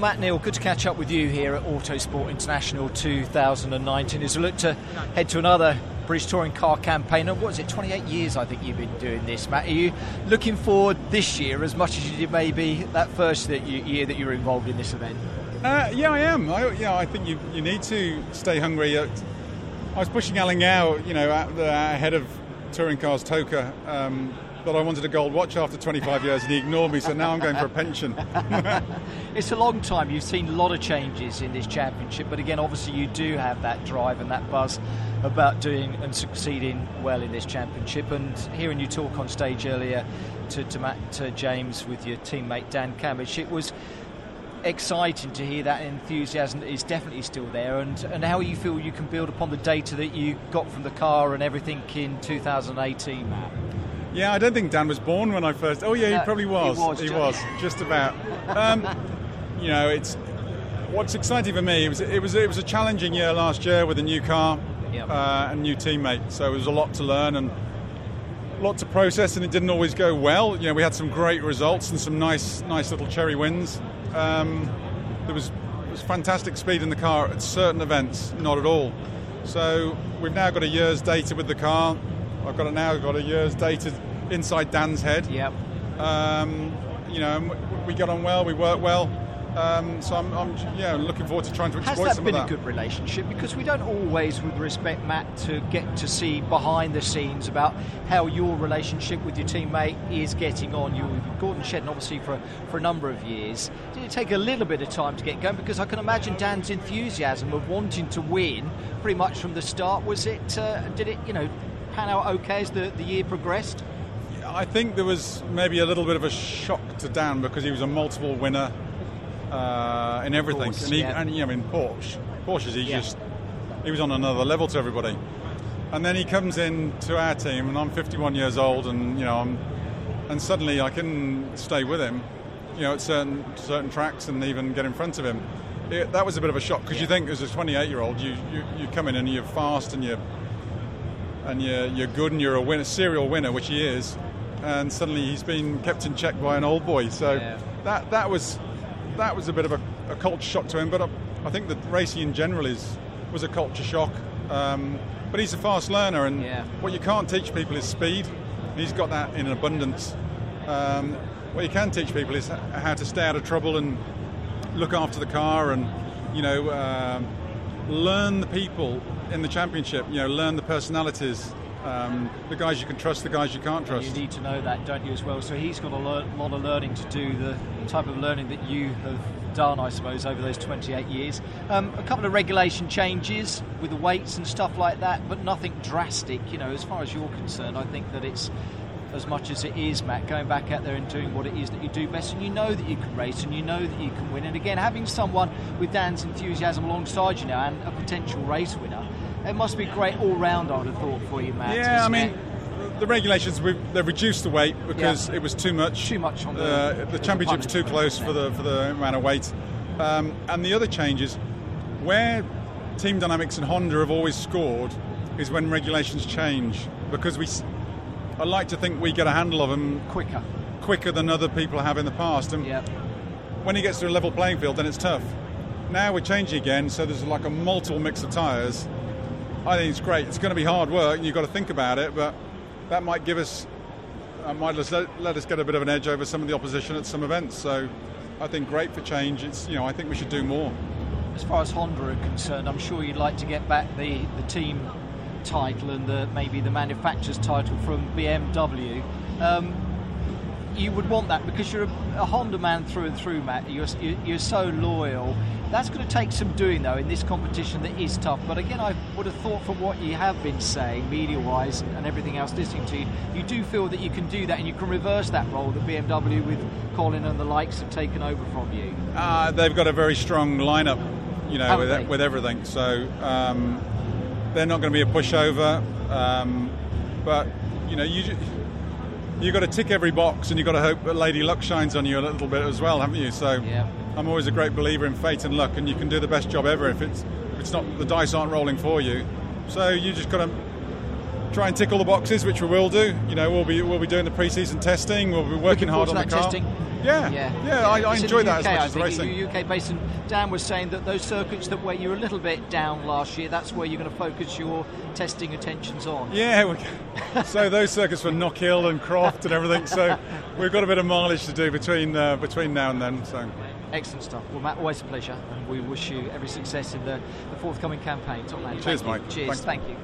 Matt Neal, good to catch up with you here at Autosport International 2019 as we look to head to another British Touring Car campaign. And what is it, 28 years I think you've been doing this, Matt. Are you looking forward this year as much as you did maybe that first that you, year that you were involved in this event? Uh, yeah, I am. I, yeah, I think you, you need to stay hungry. I was pushing Alan out, you know, the, ahead of Touring Cars TOCA. Um, that I wanted a gold watch after 25 years and he ignored me, so now I'm going for a pension. it's a long time. You've seen a lot of changes in this championship, but again, obviously, you do have that drive and that buzz about doing and succeeding well in this championship. And hearing you talk on stage earlier to, to Matt to James with your teammate Dan Cammish, it was exciting to hear that enthusiasm is definitely still there and, and how you feel you can build upon the data that you got from the car and everything in 2018 Matt. Yeah, I don't think Dan was born when I first. Oh, yeah, he probably was. He was, he was just about. Um, you know, it's what's exciting for me. It was it was it was a challenging year last year with a new car yep. uh, and new teammate. So it was a lot to learn and a lot to process, and it didn't always go well. You know, we had some great results and some nice nice little cherry wins. Um, there was there was fantastic speed in the car at certain events, not at all. So we've now got a year's data with the car I've got it now. I've got a year's data inside Dan's head. Yep. Um, you know, we got on well. We work well. Um, so I'm, I'm, yeah, looking forward to trying to exploit Has that been a good relationship? Because we don't always, with respect, Matt, to get to see behind the scenes about how your relationship with your teammate is getting on. You Gordon Shedden, obviously, for, for a number of years. Did it take a little bit of time to get going? Because I can imagine Dan's enthusiasm of wanting to win pretty much from the start. Was it, uh, did it, you know, pan out okay as the, the year progressed? I think there was maybe a little bit of a shock to Dan because he was a multiple winner uh, in everything. And, he, yeah. and you know, in Porsche, Porsches, he yeah. just he was on another level to everybody. And then he comes in to our team, and I'm 51 years old, and you know, I'm, and suddenly I can stay with him, you know, at certain certain tracks and even get in front of him. It, that was a bit of a shock because yeah. you think as a 28 year old, you, you you come in and you're fast and you're and you're, you're good and you're a winner, serial winner, which he is, and suddenly he's been kept in check by an old boy. So yeah. that that was that was a bit of a, a culture shock to him. But I, I, think that racing in general is was a culture shock. Um, but he's a fast learner, and yeah. what you can't teach people is speed. He's got that in abundance. Um, what you can teach people is how to stay out of trouble and look after the car, and you know, um, learn the people in the championship. You know, learn the personalities, um, the guys you can trust, the guys you can't trust. You need to know that, don't you, as well? So he's got a lot of learning to do, the type of learning that you have done, I suppose, over those 28 years. Um, a couple of regulation changes with the weights and stuff like that, but nothing drastic. You know, as far as you're concerned, I think that it's as much as it is, Matt, going back out there and doing what it is that you do best, and you know that you can race and you know that you can win. And again, having someone with Dan's enthusiasm alongside you now and a potential race winner, it must be great all round, I would have thought, for you, Matt. Yeah, I mean, it? the regulations they've reduced the weight because yeah. it was too much. Too much on the uh, the championship's too close for the for the amount of weight. Um, and the other changes, where Team Dynamics and Honda have always scored, is when regulations change because we. I like to think we get a handle of them quicker, quicker than other people have in the past. And yep. when he gets to a level playing field, then it's tough. Now we're changing again, so there's like a multiple mix of tyres I think it's great. It's going to be hard work, and you've got to think about it, but that might give us, uh, might let, let us get a bit of an edge over some of the opposition at some events. So I think great for change. It's you know I think we should do more. As far as Honda are concerned, I'm sure you'd like to get back the, the team title and the, maybe the manufacturer's title from BMW. Um, you would want that because you're a, a, Honda man through and through, Matt. You're, you're so loyal. That's going to take some doing, though, in this competition that is tough. But again, I would have thought from what you have been saying, media wise, and everything else listening to you, you do feel that you can do that and you can reverse that role that BMW with Colin and the likes have taken over from you. Uh, they've got a very strong lineup, you know, with, with, everything. So um, they're not going to be a pushover. Um, but, you know, you you've got to tick every box and you've got to hope that Lady Luck shines on you a little bit as well, haven't you? So yeah. I'm always a great believer in fate and luck, and you can do the best job ever if it's if it's not the dice aren't rolling for you. So you just got to try and tick all the boxes, which we will do. You know, we'll be we'll be doing the pre-season testing. We'll be working hard on the car. Testing. Yeah, yeah, yeah. I, I enjoy that UK, as much I as racing. UK based, and Dan was saying that those circuits that where you were a little bit down last year, that's where you're going to focus your testing attentions on. Yeah, we, so those circuits were Knockhill and Croft and everything. So we've got a bit of mileage to do between uh, between now and then. So. Excellent stuff. Well, Matt, always a pleasure, and we wish you every success in the, the forthcoming campaign. Top man. Cheers, Mike. Cheers. Thanks. Thank you.